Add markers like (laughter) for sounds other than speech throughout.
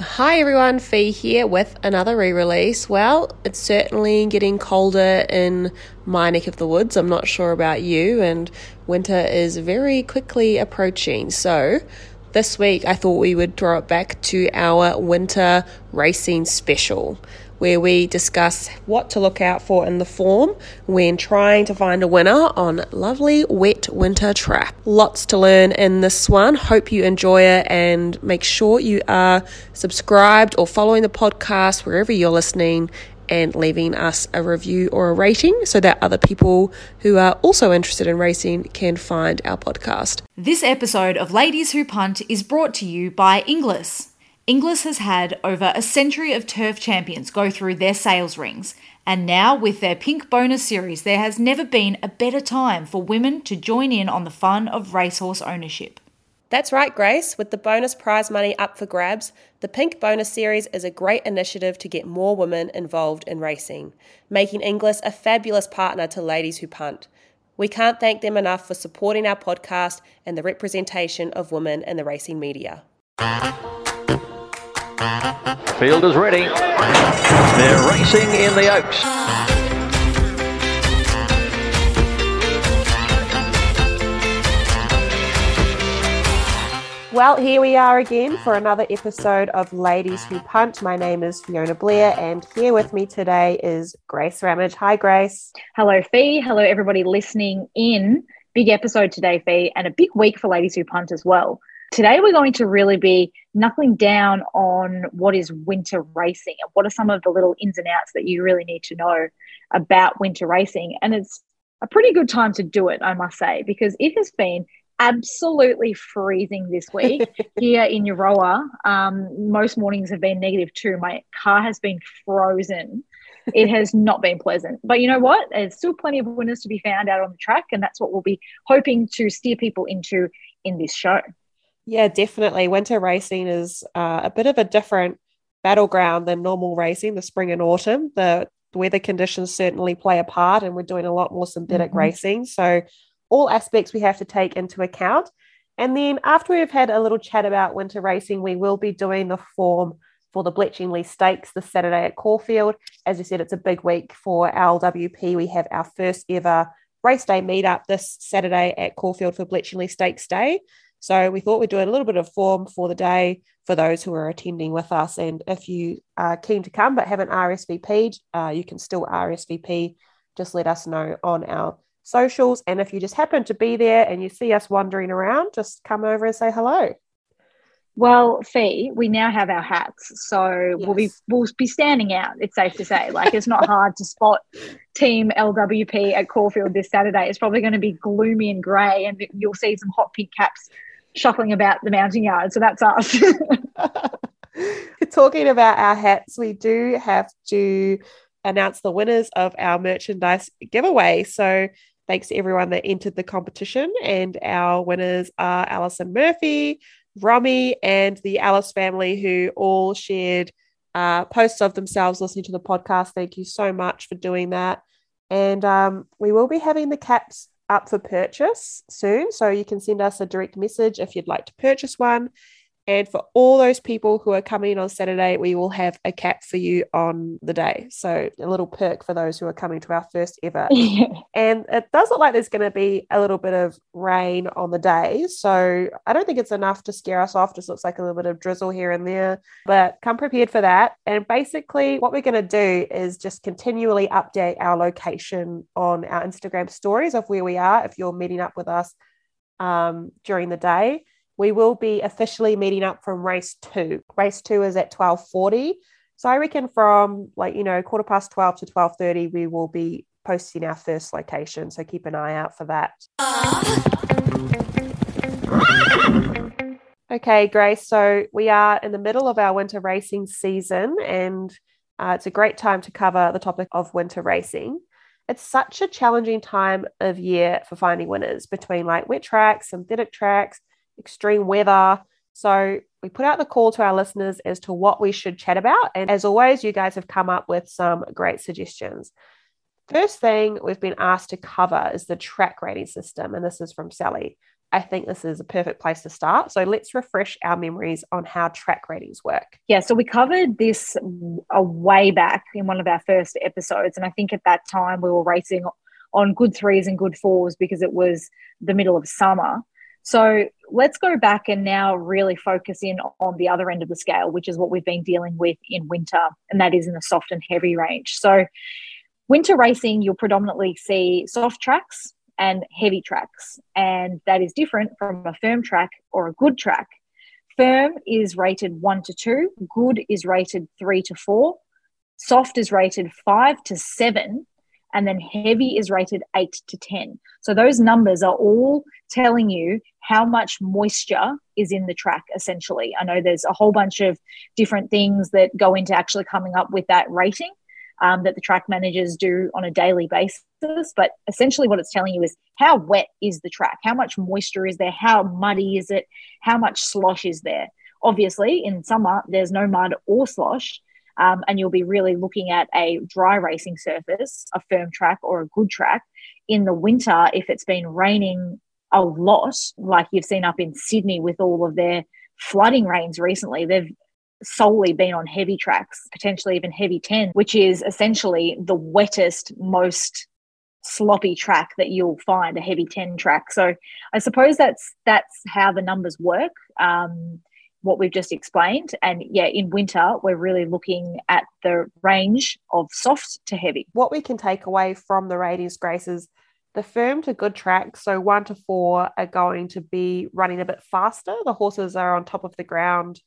Hi everyone, Fee here with another re-release. Well, it's certainly getting colder in my neck of the woods. I'm not sure about you, and winter is very quickly approaching. So this week I thought we would throw it back to our winter racing special where we discuss what to look out for in the form when trying to find a winner on lovely wet winter track. Lots to learn in this one. Hope you enjoy it and make sure you are subscribed or following the podcast wherever you're listening and leaving us a review or a rating so that other people who are also interested in racing can find our podcast. This episode of Ladies Who Punt is brought to you by Inglis. Inglis has had over a century of turf champions go through their sales rings, and now with their Pink Bonus series, there has never been a better time for women to join in on the fun of racehorse ownership. That's right, Grace. With the bonus prize money up for grabs, the Pink Bonus Series is a great initiative to get more women involved in racing, making Inglis a fabulous partner to Ladies Who Punt. We can't thank them enough for supporting our podcast and the representation of women in the racing media. Field is ready. They're racing in the Oaks. Well, here we are again for another episode of Ladies Who Punt. My name is Fiona Blair, and here with me today is Grace Ramage. Hi, Grace. Hello, Fee. Hello, everybody listening in. Big episode today, Fee, and a big week for Ladies Who Punt as well. Today, we're going to really be knuckling down on what is winter racing and what are some of the little ins and outs that you really need to know about winter racing. And it's a pretty good time to do it, I must say, because it has been absolutely freezing this (laughs) week here in Euroa. Um, most mornings have been negative two. My car has been frozen. It (laughs) has not been pleasant. But you know what? There's still plenty of winners to be found out on the track, and that's what we'll be hoping to steer people into in this show. Yeah, definitely. Winter racing is uh, a bit of a different battleground than normal racing, the spring and autumn. The weather conditions certainly play a part, and we're doing a lot more synthetic mm-hmm. racing. So all aspects we have to take into account. And then after we've had a little chat about winter racing, we will be doing the form for the Bletchingley Stakes this Saturday at Caulfield. As you said, it's a big week for LWP. We have our first ever race day meetup this Saturday at Caulfield for Bletchingley Stakes Day. So we thought we'd do a little bit of form for the day for those who are attending with us. And if you are keen to come but haven't RSVP'd, uh, you can still RSVP. Just let us know on our socials. And if you just happen to be there and you see us wandering around, just come over and say hello. Well, Fee, we now have our hats, so yes. we'll be we'll be standing out. It's safe to say, like it's not hard to spot Team LWP at Caulfield this Saturday. It's probably going to be gloomy and grey, and you'll see some hot pink caps shuffling about the mounting yard. So that's us. (laughs) Talking about our hats, we do have to announce the winners of our merchandise giveaway. So Thanks to everyone that entered the competition. And our winners are Alison Murphy, Romy, and the Alice family, who all shared uh, posts of themselves listening to the podcast. Thank you so much for doing that. And um, we will be having the caps up for purchase soon. So you can send us a direct message if you'd like to purchase one. And for all those people who are coming on Saturday, we will have a cap for you on the day. So a little perk for those who are coming to our first ever. (laughs) and it does look like there's going to be a little bit of rain on the day. So I don't think it's enough to scare us off. Just looks like a little bit of drizzle here and there. But come prepared for that. And basically, what we're going to do is just continually update our location on our Instagram stories of where we are if you're meeting up with us um, during the day we will be officially meeting up from race two. Race two is at 1240. So I reckon from like, you know, quarter past 12 to 1230, we will be posting our first location. So keep an eye out for that. Okay, Grace. So we are in the middle of our winter racing season, and uh, it's a great time to cover the topic of winter racing. It's such a challenging time of year for finding winners between like wet tracks, synthetic tracks, extreme weather. So we put out the call to our listeners as to what we should chat about. And as always, you guys have come up with some great suggestions. First thing we've been asked to cover is the track rating system. And this is from Sally. I think this is a perfect place to start. So let's refresh our memories on how track ratings work. Yeah, so we covered this a way back in one of our first episodes. And I think at that time we were racing on good threes and good fours because it was the middle of summer. So let's go back and now really focus in on the other end of the scale, which is what we've been dealing with in winter, and that is in the soft and heavy range. So, winter racing, you'll predominantly see soft tracks and heavy tracks. And that is different from a firm track or a good track. Firm is rated one to two, good is rated three to four, soft is rated five to seven, and then heavy is rated eight to 10. So those numbers are all telling you how much moisture is in the track, essentially. I know there's a whole bunch of different things that go into actually coming up with that rating um, that the track managers do on a daily basis. But essentially, what it's telling you is how wet is the track? How much moisture is there? How muddy is it? How much slosh is there? Obviously, in summer, there's no mud or slosh. Um, and you'll be really looking at a dry racing surface, a firm track or a good track. In the winter, if it's been raining a lot, like you've seen up in Sydney with all of their flooding rains recently, they've solely been on heavy tracks, potentially even heavy 10, which is essentially the wettest, most sloppy track that you'll find a heavy 10 track. So I suppose that's that's how the numbers work. Um, what we've just explained. And yeah, in winter, we're really looking at the range of soft to heavy. What we can take away from the ratings, Grace, is the firm to good track. so one to four, are going to be running a bit faster. The horses are on top of the ground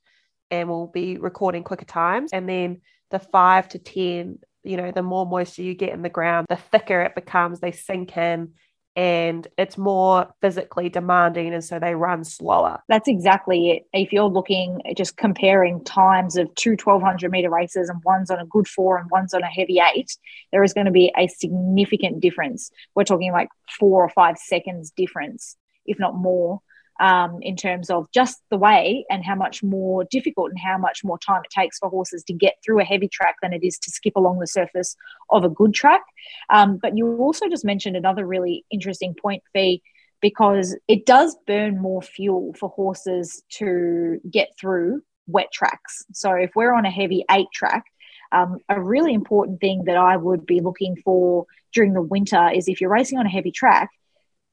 and will be recording quicker times. And then the five to 10, you know, the more moisture you get in the ground, the thicker it becomes, they sink in and it's more physically demanding and so they run slower. That's exactly it. If you're looking just comparing times of two 1200 meter races and one's on a good four and one's on a heavy eight there is going to be a significant difference. We're talking like four or five seconds difference if not more um, in terms of just the way and how much more difficult and how much more time it takes for horses to get through a heavy track than it is to skip along the surface of a good track. Um, but you also just mentioned another really interesting point, Fee, because it does burn more fuel for horses to get through wet tracks. So if we're on a heavy eight track, um, a really important thing that I would be looking for during the winter is if you're racing on a heavy track,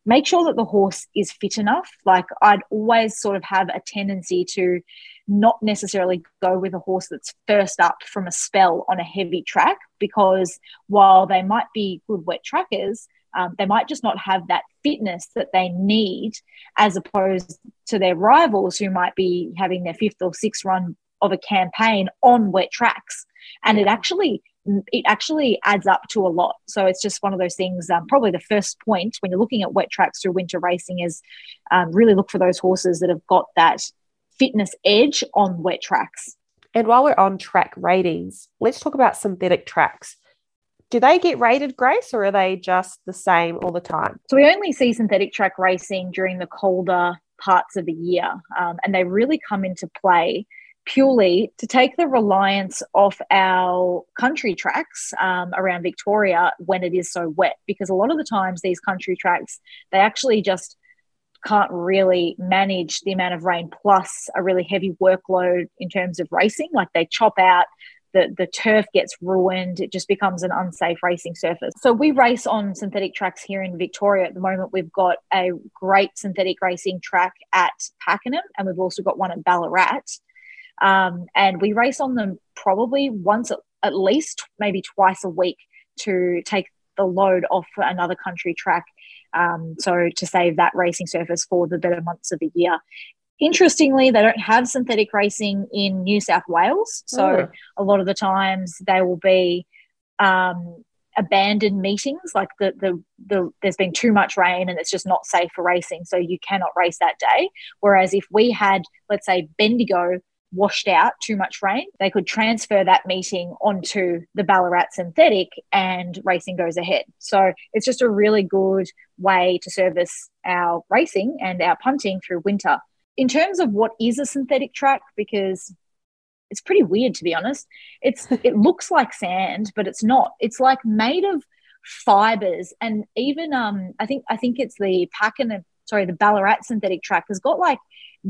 make sure that the horse is fit enough. Like I'd always sort of have a tendency to not necessarily go with a horse that's first up from a spell on a heavy track because while they might be good wet trackers, um, they might just not have that fitness that they need as opposed to their rivals who might be having their fifth or sixth run of a campaign on wet tracks. And it actually it actually adds up to a lot. So it's just one of those things. Um, probably the first point when you're looking at wet tracks through winter racing is um, really look for those horses that have got that fitness edge on wet tracks. And while we're on track ratings, let's talk about synthetic tracks. Do they get rated, Grace, or are they just the same all the time? So we only see synthetic track racing during the colder parts of the year, um, and they really come into play purely to take the reliance off our country tracks um, around Victoria when it is so wet. Because a lot of the times, these country tracks, they actually just can't really manage the amount of rain plus a really heavy workload in terms of racing. Like they chop out. The, the turf gets ruined. It just becomes an unsafe racing surface. So, we race on synthetic tracks here in Victoria at the moment. We've got a great synthetic racing track at Pakenham, and we've also got one at Ballarat. Um, and we race on them probably once at least, maybe twice a week to take the load off another country track. Um, so to save that racing surface for the better months of the year. Interestingly, they don't have synthetic racing in New South Wales. So oh. a lot of the times they will be um, abandoned meetings like the, the the there's been too much rain and it's just not safe for racing so you cannot race that day whereas if we had let's say bendigo washed out too much rain they could transfer that meeting onto the ballarat synthetic and racing goes ahead so it's just a really good way to service our racing and our punting through winter in terms of what is a synthetic track because it's pretty weird to be honest. It's (laughs) it looks like sand, but it's not. It's like made of fibers and even um I think I think it's the Pakenham sorry the Ballarat synthetic track has got like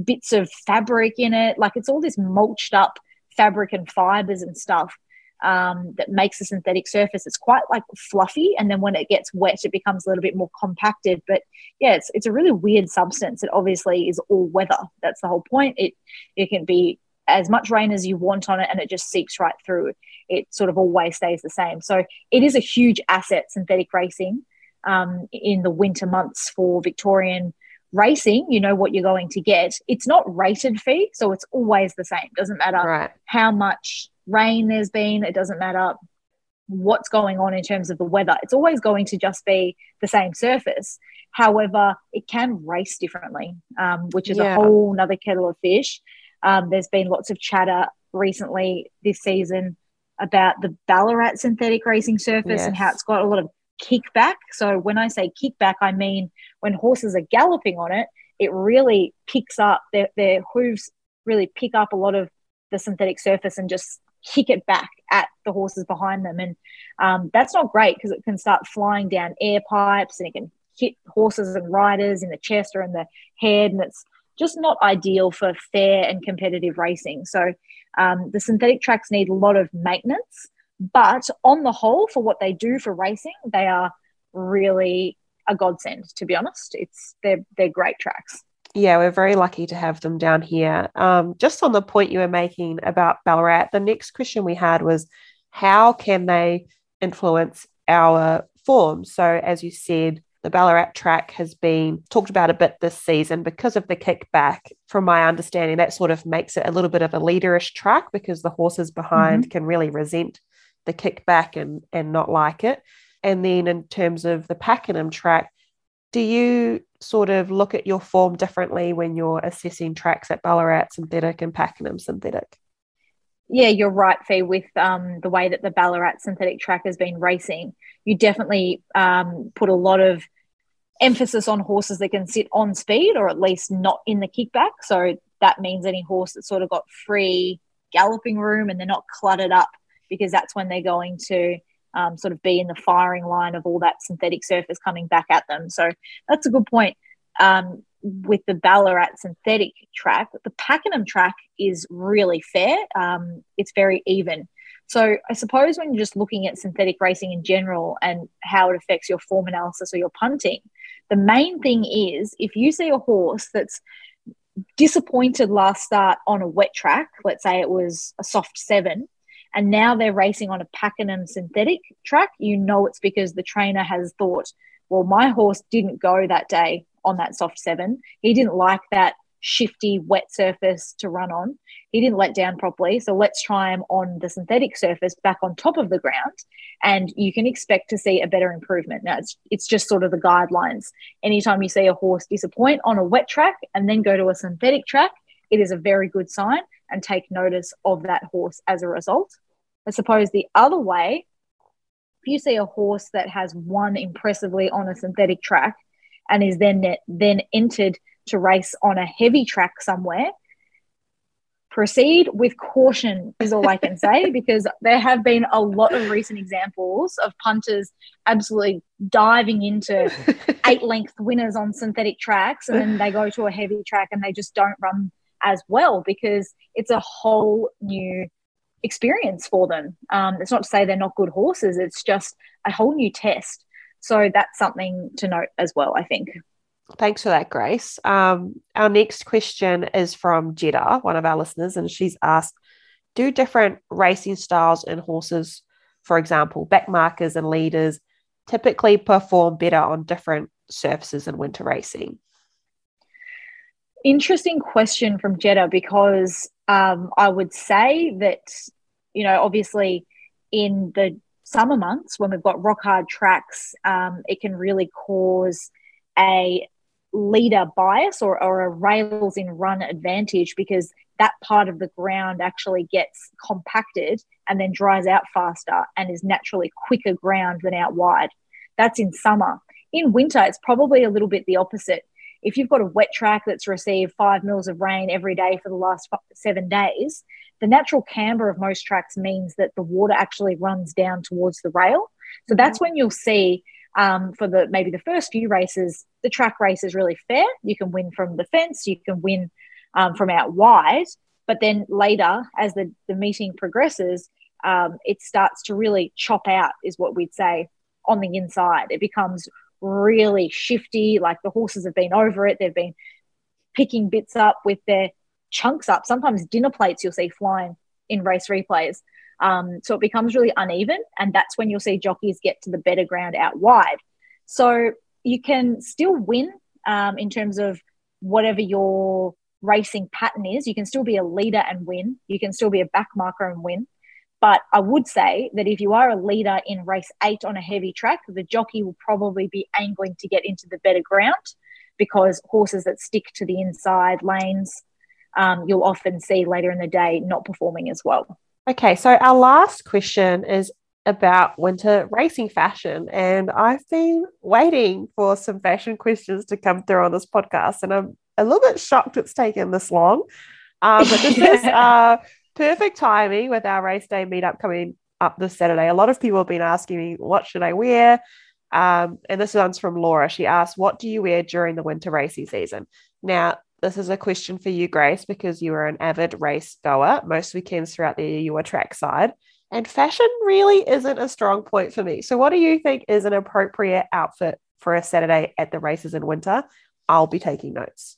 bits of fabric in it like it's all this mulched up fabric and fibers and stuff um, that makes a synthetic surface. It's quite like fluffy, and then when it gets wet, it becomes a little bit more compacted. But yeah, it's it's a really weird substance. It obviously is all weather. That's the whole point. It it can be as much rain as you want on it and it just seeps right through. It sort of always stays the same. So it is a huge asset, synthetic racing, um, in the winter months for Victorian racing. You know what you're going to get. It's not rated fee, so it's always the same. Doesn't matter Right. how much rain there's been, it doesn't matter what's going on in terms of the weather. It's always going to just be the same surface. However, it can race differently, um, which is Yeah. a whole nother kettle of fish. Um, there's been lots of chatter recently this season about the Ballarat synthetic racing surface and how it's got a lot of kickback. So when I say kickback, I mean when horses are galloping on it, it really picks up their, their hooves really pick up a lot of the synthetic surface and just kick it back at the horses behind them. And um, that's not great because it can start flying down air pipes and it can hit horses and riders in the chest or in the head. And it's just not ideal for fair and competitive racing. So um, the synthetic tracks need a lot of maintenance. But on the whole, for what they do for racing, they are really a godsend. To be honest, it's they're they're great tracks. Yeah, we're very lucky to have them down here. Um, just on the point you were making about Ballarat, the next question we had was how can they influence our form? So, as you said, the Ballarat track has been talked about a bit this season because of the kickback. From my understanding, that sort of makes it a little bit of a leaderish track because the horses behind can really resent the kickback and, and not like it. And then, in terms of the Pakenham track, do you sort of look at your form differently when you're assessing tracks at Ballarat synthetic and Pakenham synthetic? Yeah, you're right, Fee, with um, the way that the Ballarat synthetic track has been racing. You definitely um, put a lot of emphasis on horses that can sit on speed or at least not in the kickback. So that means any horse that's sort of got free galloping room and they're not cluttered up because that's when they're going to um, sort of be in the firing line of all that synthetic surface coming back at them. So that's a good point. Um, with the Ballarat synthetic track, the Pakenham track is really fair. Um, it's very even. So I suppose when you're just looking at synthetic racing in general and how it affects your form analysis or your punting, the main thing is if you see a horse that's disappointed last start on a wet track, let's say it was a soft seven, and now they're racing on a Pakenham synthetic track, you know it's because the trainer has thought, well, my horse didn't go that day on that soft seven. He didn't like that shifty wet surface to run on. He didn't let down properly. So let's try him on the synthetic surface back on top of the ground. And you can expect to see a better improvement. Now, it's, it's just sort of the guidelines. Anytime you see a horse disappoint on a wet track and then go to a synthetic track, it is a very good sign and take notice of that horse as a result. I suppose the other way, if you see a horse that has won impressively on a synthetic track and is then then entered to race on a heavy track somewhere, proceed with caution is all I can (laughs) say because there have been a lot of recent examples of punters absolutely diving into (laughs) eight length winners on synthetic tracks and then they go to a heavy track and they just don't run as well because it's a whole new experience for them. Um, it's not to say they're not good horses, it's just a whole new test. So that's something to note as well, I think. Thanks for that, Grace. Um, our next question is from Jeddah, one of our listeners, and she's asked Do different racing styles and horses, for example, back markers and leaders, typically perform better on different surfaces in winter racing? Interesting question from Jeddah because um, I would say that, you know, obviously in the summer months when we've got rock hard tracks, um, it can really cause a leader bias or, or a rails in run advantage because that part of the ground actually gets compacted and then dries out faster and is naturally quicker ground than out wide. That's in summer. In winter, it's probably a little bit the opposite. If you've got a wet track that's received five mils of rain every day for the last seven days, the natural camber of most tracks means that the water actually runs down towards the rail. So that's mm-hmm. when you'll see um, for the maybe the first few races, the track race is really fair. You can win from the fence, you can win um, from out wide. But then later, as the, the meeting progresses, um, it starts to really chop out, is what we'd say, on the inside. It becomes really shifty, like the horses have been over it. They've been picking bits up with their chunks up. Sometimes dinner plates you'll see flying in race replays. Um, so it becomes really uneven, and that's when you'll see jockeys get to the better ground out wide. So you can still win um, in terms of whatever your racing pattern is. You can still be a leader and win. You can still be a back marker and win. But I would say that if you are a leader in race eight on a heavy track, the jockey will probably be angling to get into the better ground because horses that stick to the inside lanes, um, you'll often see later in the day not performing as well. Okay, so our last question is about winter racing fashion. And I've been waiting for some fashion questions to come through on this podcast, and I'm a little bit shocked it's taken this long. Um, but this is (laughs) uh, perfect timing with our race day meetup coming up this Saturday. A lot of people have been asking me, what should I wear? Um, and this one's from Laura. She asked, What do you wear during the winter racing season? Now, this is a question for you, Grace, because you are an avid race goer. Most weekends throughout the year, you are trackside. And fashion really isn't a strong point for me. So, what do you think is an appropriate outfit for a Saturday at the races in winter? I'll be taking notes.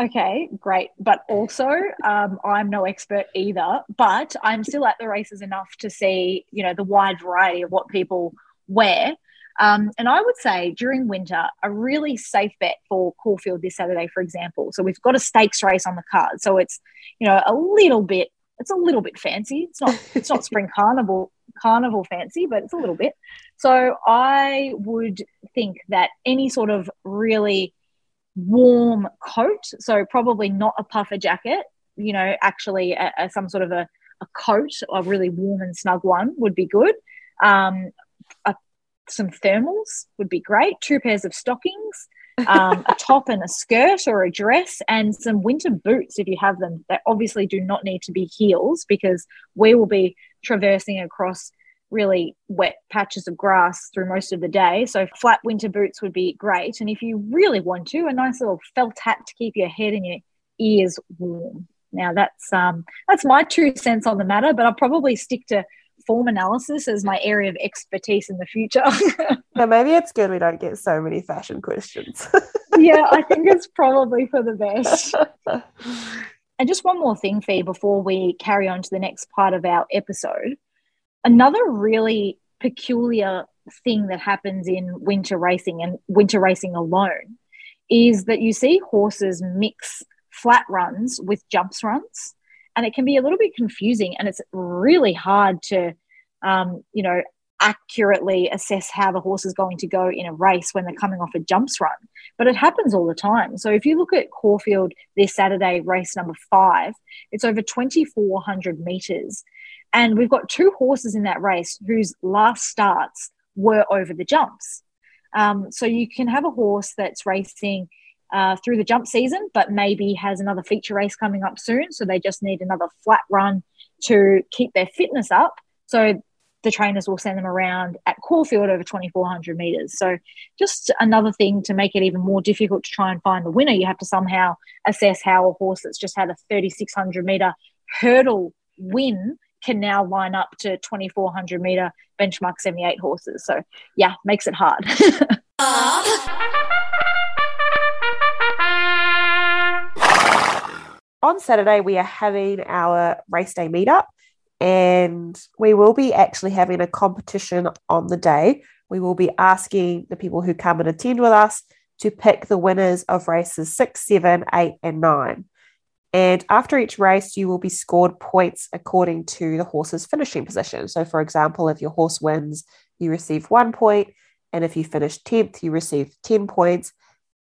Okay, great. But also, um, I'm no expert either, but I'm still at the races enough to see, you know, the wide variety of what people wear. Um, and I would say during winter, a really safe bet for Caulfield this Saturday, for example. So we've got a stakes race on the card. So it's, you know, a little bit, it's a little bit fancy. It's not, it's not (laughs) spring carnival, carnival fancy, but it's a little bit. So I would think that any sort of really warm coat, so probably not a puffer jacket, you know, actually a, a, some sort of a, a coat, a really warm and snug one would be good. Um, a some thermals would be great, two pairs of stockings, um, a (laughs) top and a skirt or a dress, and some winter boots if you have them. They obviously do not need to be heels because we will be traversing across really wet patches of grass through most of the day. So flat winter boots would be great. And if you really want to, a nice little felt hat to keep your head and your ears warm. Now that's um, that's my two cents on the matter, but I'll probably stick to form analysis as my area of expertise in the future. (laughs) yeah, maybe it's good we don't get so many fashion questions. (laughs) yeah, I think it's probably for the best. (laughs) and just one more thing, Fee, before we carry on to the next part of our episode. Another really peculiar thing that happens in winter racing and winter racing alone is that you see horses mix flat runs with jumps runs and it can be a little bit confusing and it's really hard to um, you know accurately assess how the horse is going to go in a race when they're coming off a jumps run. But it happens all the time. So if you look at caulfield this saturday race number five it's over 2400 meters and we've got two horses in that race whose last starts were over the jumps um, so you can have a horse that's racing uh, through the jump season, but maybe has another feature race coming up soon. So they just need another flat run to keep their fitness up. So the trainers will send them around at Caulfield over 2,400 meters. So just another thing to make it even more difficult to try and find the winner. You have to somehow assess how a horse that's just had a 3,600 meter hurdle win can now line up to 2,400 meter benchmark 78 horses. So yeah, makes it hard. (laughs) on Saturday, we are having our race day meetup, and we will be actually having a competition on the day. We will be asking the people who come and attend with us to pick the winners of races six, seven, eight, and nine. And after each race, you will be scored points according to the horse's finishing position. So, for example, if your horse wins, you receive one point. And if you finish 10th, you receive 10 points.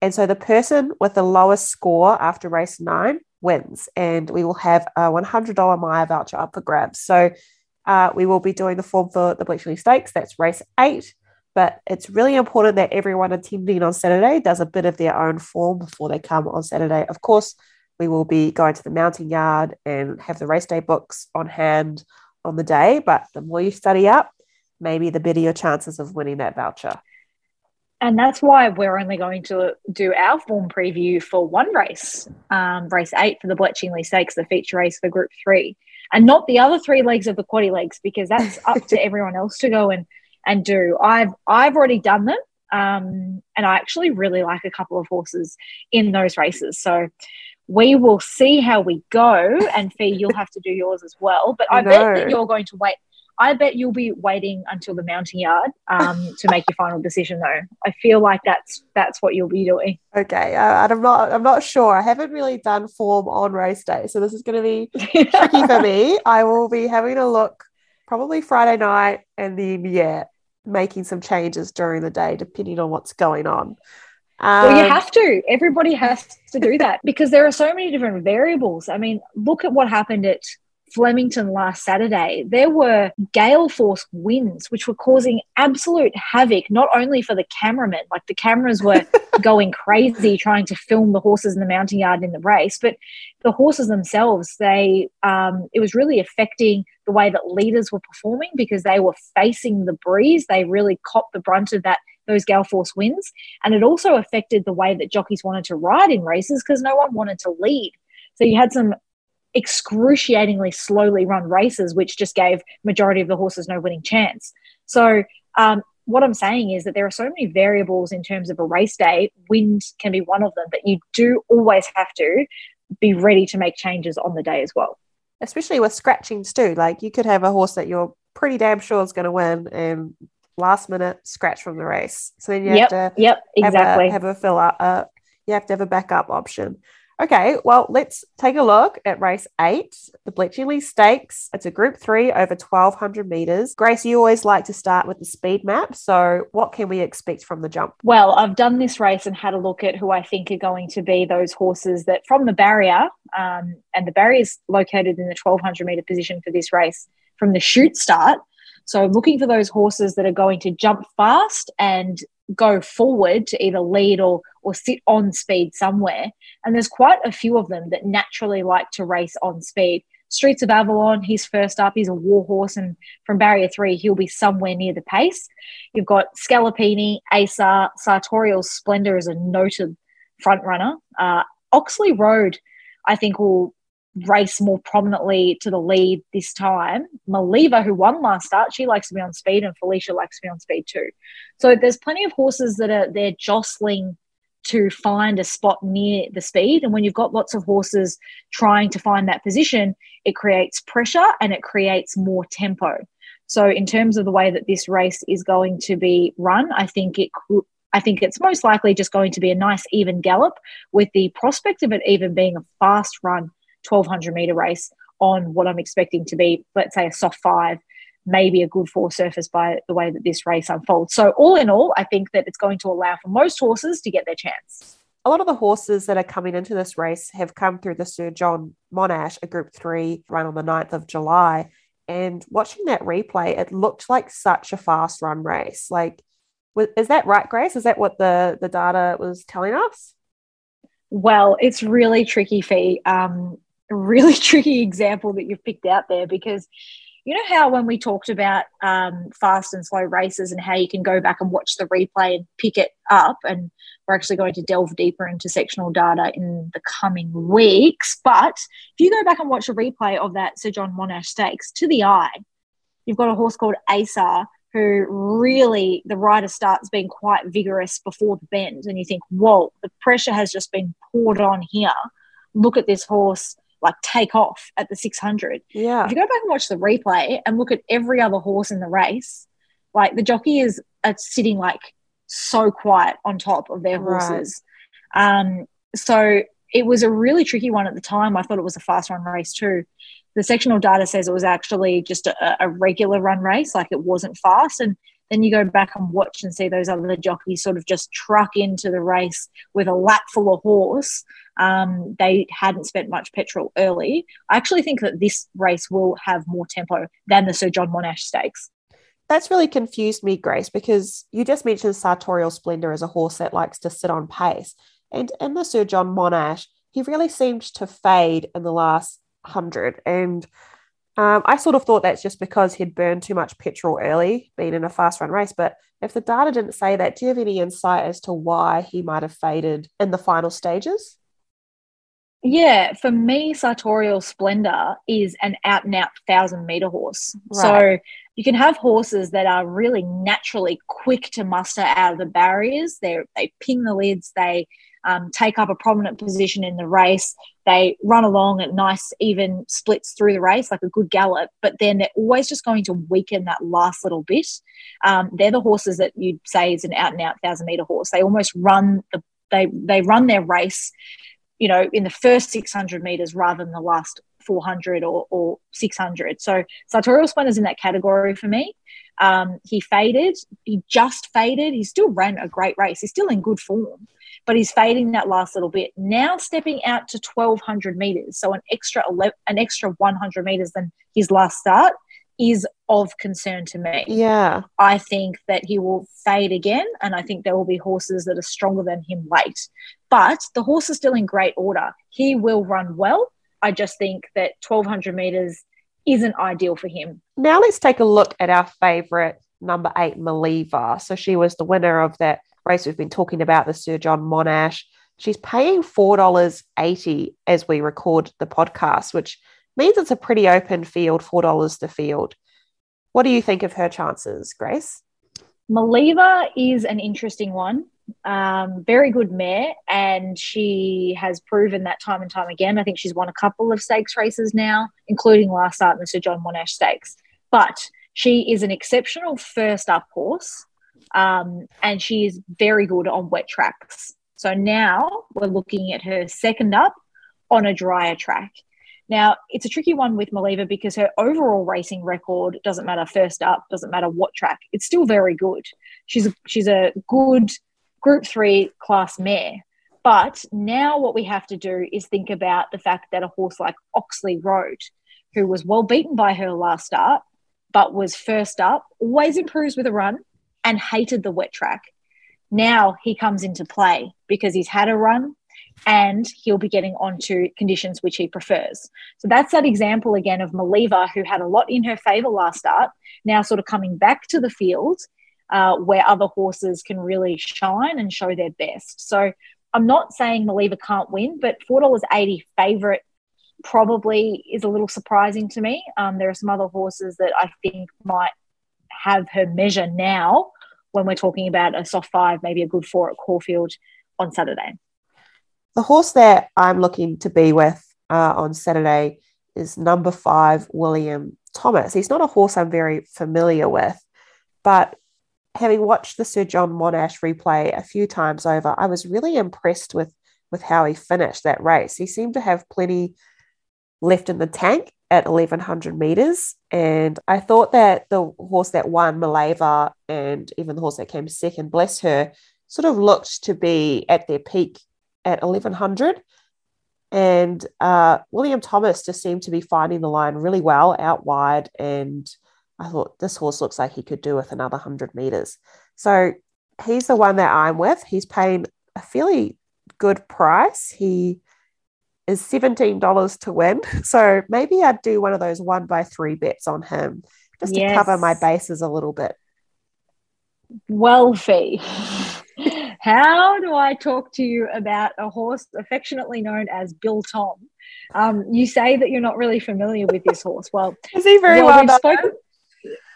And so the person with the lowest score after race nine wins. And we will have a $100 Myer voucher up for grabs. So uh, we will be doing the form for the Bletchley Stakes. That's race eight. But it's really important that everyone attending on Saturday does a bit of their own form before they come on Saturday. Of course, we will be going to the mounting yard and have the race day books on hand on the day. But the more you study up, maybe the better your chances of winning that voucher. And that's why we're only going to do our form preview for one race, um, race eight for the Bletchingley Stakes, the feature race for Group Three, and not the other three legs of the quaddy legs because that's up to (laughs) everyone else to go and and do. I've I've already done them, um, and I actually really like a couple of horses in those races. So we will see how we go. And Fee, you'll have to do yours as well. But I, I bet that you're going to wait. I bet you'll be waiting until the mounting yard um, to make your final decision, though. I feel like that's that's what you'll be doing. Okay, uh, and I'm not I'm not sure. I haven't really done form on race day, so this is going to be tricky for me. (laughs) I will be having a look probably Friday night, and then yeah, making some changes during the day depending on what's going on. Um, well, you um, have to. Everybody has to do that because there are so many different variables. I mean, look at what happened at Flemington last Saturday. There were gale force winds, which were causing absolute havoc, not only for the cameramen, like the cameras were (laughs) going crazy trying to film the horses in the mounting yard in the race, but the horses themselves, they, um, it was really affecting the way that leaders were performing because they were facing the breeze. They really copped the brunt of that those gale force winds. And it also affected the way that jockeys wanted to ride in races because no one wanted to lead. So you had some excruciatingly slowly run races, which just gave majority of the horses no winning chance. So um, what I'm saying is that there are so many variables in terms of a race day. Wind can be one of them, but you do always have to be ready to make changes on the day as well. Especially with scratchings too. Like you could have a horse that you're pretty damn sure is going to win and last minute scratch from the race. So then you yep, have to yep, exactly. have a, have a fill up. Uh, you have to have a backup option. Okay, well, let's take a look at race eight, the Bletchley Stakes. It's a group three over 1200 meters. Grace, you always like to start with the speed map. So, what can we expect from the jump? Well, I've done this race and had a look at who I think are going to be those horses that from the barrier, um, and the barrier is located in the 1200 meter position for this race from the shoot start. So looking for those horses that are going to jump fast and go forward to either lead or or sit on speed somewhere. And there's quite a few of them that naturally like to race on speed. Streets of Avalon, he's first up. He's a war horse, and from barrier three, he'll be somewhere near the pace. You've got Scalapini, Asar, Sartorial Splendour is a noted front runner. Uh, Oxley Road, I think, will race more prominently to the lead this time. Maliva, who won last start, she likes to be on speed, and Felicia likes to be on speed too. So there's plenty of horses that are they're jostling to find a spot near the speed. And when you've got lots of horses trying to find that position, it creates pressure and it creates more tempo. So in terms of the way that this race is going to be run, I think it could I think it's most likely just going to be a nice even gallop with the prospect of it even being a fast run 1200 meter race on what I'm expecting to be, let's say, a soft five, maybe a good four surface by the way that this race unfolds. So, all in all, I think that it's going to allow for most horses to get their chance. A lot of the horses that are coming into this race have come through the Sir John Monash, a Group 3 run on the 9th of July. And watching that replay, it looked like such a fast run race. Like, is that right, Grace? Is that what the, the data was telling us? Well, it's really tricky, Fee. Um, really (laughs) tricky example that you've picked out there because you know how when we talked about um, fast and slow races and how you can go back and watch the replay and pick it up and we're actually going to delve deeper into sectional data in the coming weeks but if you go back and watch a replay of that sir john monash stakes to the eye you've got a horse called asar who really the rider starts being quite vigorous before the bend and you think whoa the pressure has just been poured on here. Look at this horse like take off at the 600. Yeah. If you go back and watch the replay and look at every other horse in the race, like the jockey is sitting like so quiet on top of their horses. Right. Um, so it was a really tricky one at the time. I thought it was a fast run race too. The sectional data says it was actually just a, a regular run race, like it wasn't fast. And then you go back and watch and see those other jockeys sort of just truck into the race with a lap full of horse. Um, they hadn't spent much petrol early. I actually think that this race will have more tempo than the Sir John Monash Stakes. That's really confused me, Grace, because you just mentioned Sartorial Splendour as a horse that likes to sit on pace. And in the Sir John Monash, he really seemed to fade in the last hundred. And um, I sort of thought that's just because he'd burned too much petrol early, being in a fast run race. But if the data didn't say that, do you have any insight as to why he might have faded in the final stages? Yeah, for me, Sartorial Splendour is an out and out thousand meter horse. Right. So you can have horses that are really naturally quick to muster out of the barriers. They they ping the lids. They um, take up a prominent position in the race. They run along at nice, even splits through the race, like a good gallop, but then they're always just going to weaken that last little bit. Um, they're the horses that you'd say is an out and out thousand meter horse. They almost run the they they run their race, you know, in the first 600 meters rather than the last 400 or, or 600. So Sartorial is in that category for me. Um, he faded. He just faded. He still ran a great race. He's still in good form but he's fading that last little bit. Now stepping out to 1200 meters, so an extra 11, an extra 100 meters than his last start is of concern to me. Yeah. I think that he will fade again, and I think there will be horses that are stronger than him late. But the horse is still in great order. He will run well. I just think that 1200 meters isn't ideal for him. Now let's take a look at our favourite number eight, Maliva. So she was the winner of that race we've been talking about, the Sir John Monash. She's paying $4.80 as we record the podcast, which means it's a pretty open field, $4 the field. What do you think of her chances, Grace? Maliva is an interesting one. Um, very good mare, and she has proven that time and time again. I think she's won a couple of stakes races now, including last start in the John Monash Stakes. But she is an exceptional first up horse. Um, and she is very good on wet tracks. So now we're looking at her second up on a drier track. Now, it's a tricky one with Maliva because her overall racing record doesn't matter first up, doesn't matter what track. It's still very good. She's a, she's a good Group 3 class mare. But now what we have to do is think about the fact that a horse like Oxley Road, who was well beaten by her last start, but was first up, always improves with a run, and hated the wet track. Now he comes into play because he's had a run and he'll be getting onto conditions which he prefers. So that's that example again of Maliva, who had a lot in her favour last start, now sort of coming back to the field uh, where other horses can really shine and show their best. So I'm not saying Maliva can't win, but $4.80 favourite probably is a little surprising to me. Um, there are some other horses that I think might have her measure now when we're talking about a soft five, maybe a good four at Caulfield on Saturday. The horse that I'm looking to be with uh, on Saturday is number five, William Thomas. He's not a horse I'm very familiar with, but having watched the Sir John Monash replay a few times over, I was really impressed with with how he finished that race. He seemed to have plenty left in the tank at 1100 meters. And I thought that the horse that won, Maliva, and even the horse that came second, bless her, sort of looked to be at their peak at 1100. And uh, William Thomas just seemed to be finding the line really well out wide. And I thought this horse looks like he could do with another 100 meters. So he's the one that I'm with. He's paying a fairly good price. He is $17 to win. (laughs) So maybe I'd do one of those one by three bets on him just yes. to cover my bases a little bit. Fee, how do I talk to you about a horse affectionately known as Bill Tom? Um, you say that you're not really familiar with this horse. Well, is he very well, well spoken,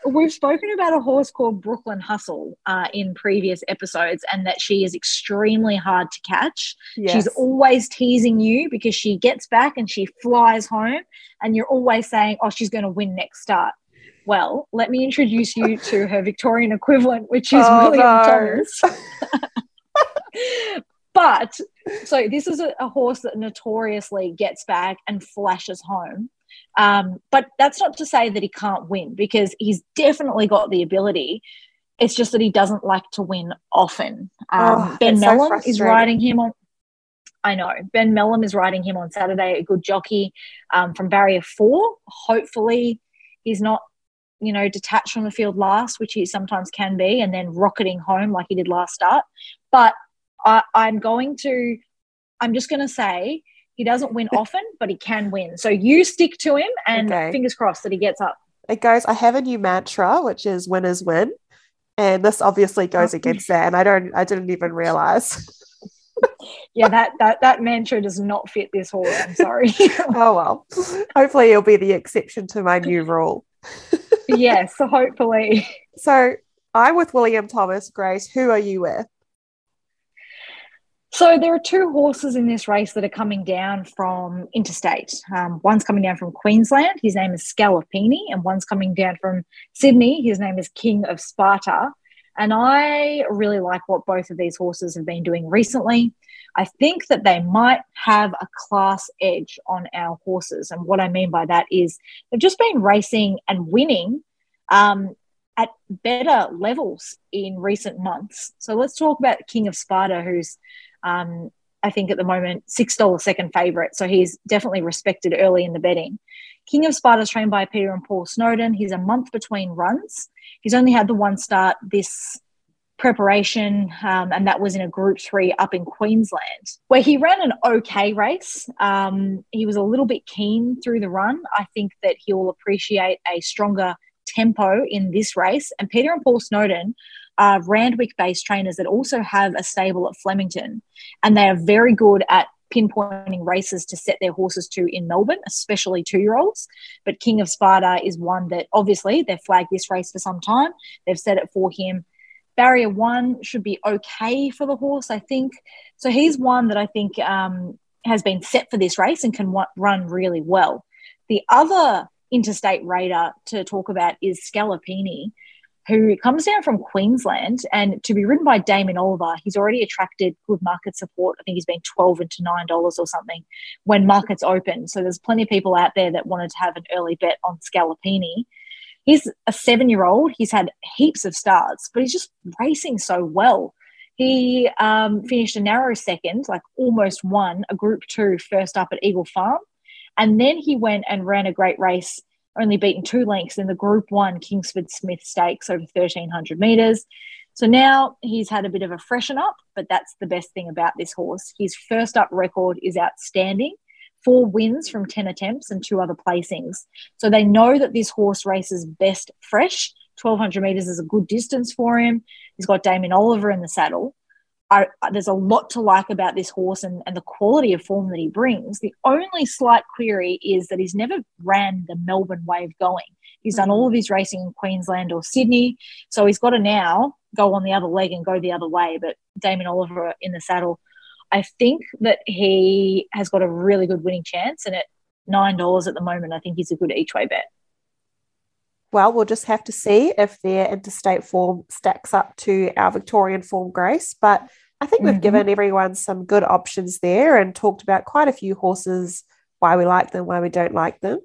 we've spoken about a horse called Brooklyn Hustle uh, in previous episodes, and that she is extremely hard to catch. Yes. She's always teasing you because she gets back and she flies home, and you're always saying, "Oh, she's going to win next start." Well, let me introduce you to her Victorian equivalent, which is oh, William no. Thomas. (laughs) but so this is a, a, horse that notoriously gets back and flashes home. Um, but that's not to say that he can't win because he's definitely got the ability. It's just that he doesn't like to win often. Um, oh, ben Melham so is riding him on. I know Ben Melham is riding him on Saturday. A good jockey um, from barrier four. Hopefully, he's not you know, detached from the field last, which he sometimes can be, and then rocketing home like he did last start. But I, I'm going to, I'm just going to say he doesn't win (laughs) often, but he can win. So you stick to him and okay. fingers crossed that he gets up. It goes, I have a new mantra, which is winners win. And this obviously goes oh. against that. And I don't, I didn't even realize. (laughs) yeah, that, that, that mantra does not fit this horse. I'm sorry. (laughs) oh, well. Hopefully it'll be the exception to my new rule. yes, hopefully. So I'm with William Thomas. Grace, who are you with? So there are two horses in this race that are coming down from interstate. Um, one's coming down from Queensland. His name is Scalapini, and one's coming down from Sydney. His name is King of Sparta. And I really like what both of these horses have been doing recently. I think that they might have a class edge on our horses. And what I mean by that is they've just been racing and winning um, at better levels in recent months. So let's talk about King of Sparta, who's um, I think at the moment six dollar second favorite. So he's definitely respected early in the betting. King of Sparta, trained by Peter and Paul Snowden. He's a month between runs. He's only had the one start this preparation, um, and that was in a Group Three up in Queensland, where he ran an okay race. Um, he was a little bit keen through the run. I think that he will appreciate a stronger tempo in this race. And Peter and Paul Snowden are Randwick based trainers that also have a stable at Flemington, and they are very good at pinpointing races to set their horses to in Melbourne, especially two year olds. But King of Sparta is one that obviously they've flagged this race for some time. They've set it for him. Barrier one should be okay for the horse, I think. So he's one that I think um, has been set for this race and can run really well. The other interstate raider to talk about is Scalapini who comes down from Queensland and to be ridden by Damien Oliver, he's already attracted good market support. I think he's been 12 into $9 or something when markets open. So there's plenty of people out there that wanted to have an early bet on Scalapini. He's a seven year old. He's had heaps of starts, but he's just racing so well. He um, finished a narrow second, like almost won a Group Two first up at Eagle Farm. And then he went and ran a great race only beaten two lengths in the Group One Kingsford Smith Stakes over 1,300 metres. So now he's had a bit of a freshen up, but that's the best thing about this horse. His first up record is outstanding four wins from 10 attempts and two other placings. So they know that this horse races best fresh. 1200 metres is a good distance for him. He's got Damien Oliver in the saddle. I, there's a lot to like about this horse and, and the quality of form that he brings. The only slight query is that he's never ran the Melbourne wave going. He's done all of his racing in Queensland or Sydney. So he's got to now go on the other leg and go the other way. But Damien Oliver in the saddle, I think that he has got a really good winning chance. And at $9 at the moment, I think he's a good each way bet. Well, we'll just have to see if their interstate form stacks up to our Victorian form, Grace. But I think we've mm-hmm. given everyone some good options there and talked about quite a few horses, why we like them, why we don't like them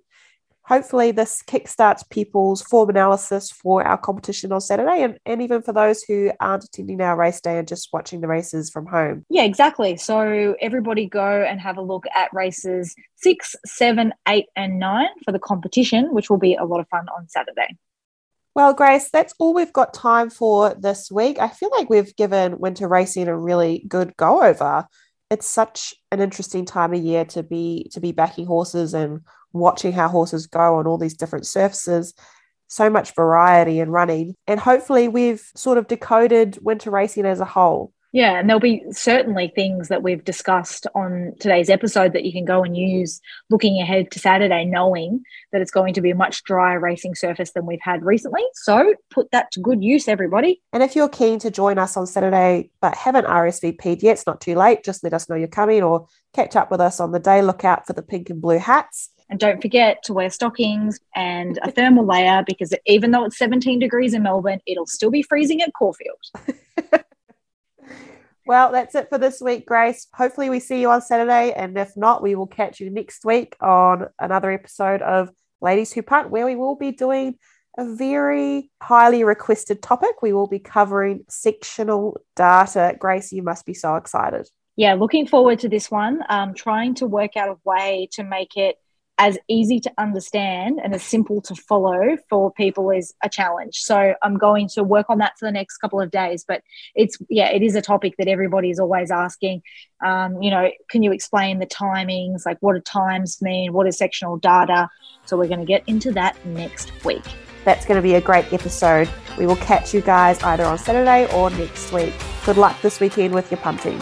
hopefully this kickstarts people's form analysis for our competition on Saturday and, and even for those who aren't attending our race day and just watching the races from home. Yeah, exactly. So everybody go and have a look at races six, seven, eight, and nine for the competition, which will be a lot of fun on Saturday. Well, Grace, that's all we've got time for this week. I feel like we've given winter racing a really good go over. It's such an interesting time of year to be to be backing horses and watching how horses go on all these different surfaces so much variety in running and hopefully we've sort of decoded winter racing as a whole yeah, and there'll be certainly things that we've discussed on today's episode that you can go and use looking ahead to Saturday, knowing that it's going to be a much drier racing surface than we've had recently. So put that to good use, everybody. And if you're keen to join us on Saturday but haven't RSVP'd yet, it's not too late. Just let us know you're coming or catch up with us on the day. Look out for the pink and blue hats. And don't forget to wear stockings and a thermal layer because even though it's 17 degrees in Melbourne, it'll still be freezing at Caulfield. (laughs) Well, that's it for this week, Grace. Hopefully, we see you on Saturday. And if not, we will catch you next week on another episode of Ladies Who Punt, where we will be doing a very highly requested topic. We will be covering sectional data. Grace, you must be so excited. Yeah, looking forward to this one. Um, trying to work out a way to make it as easy to understand and as simple to follow for people is a challenge. So I'm going to work on that for the next couple of days. But it's yeah, it is a topic that everybody is always asking. Um, you know, can you explain the timings? Like, what do times mean? What is sectional data? So we're going to get into that next week. That's going to be a great episode. We will catch you guys either on Saturday or next week. Good luck this weekend with your punting.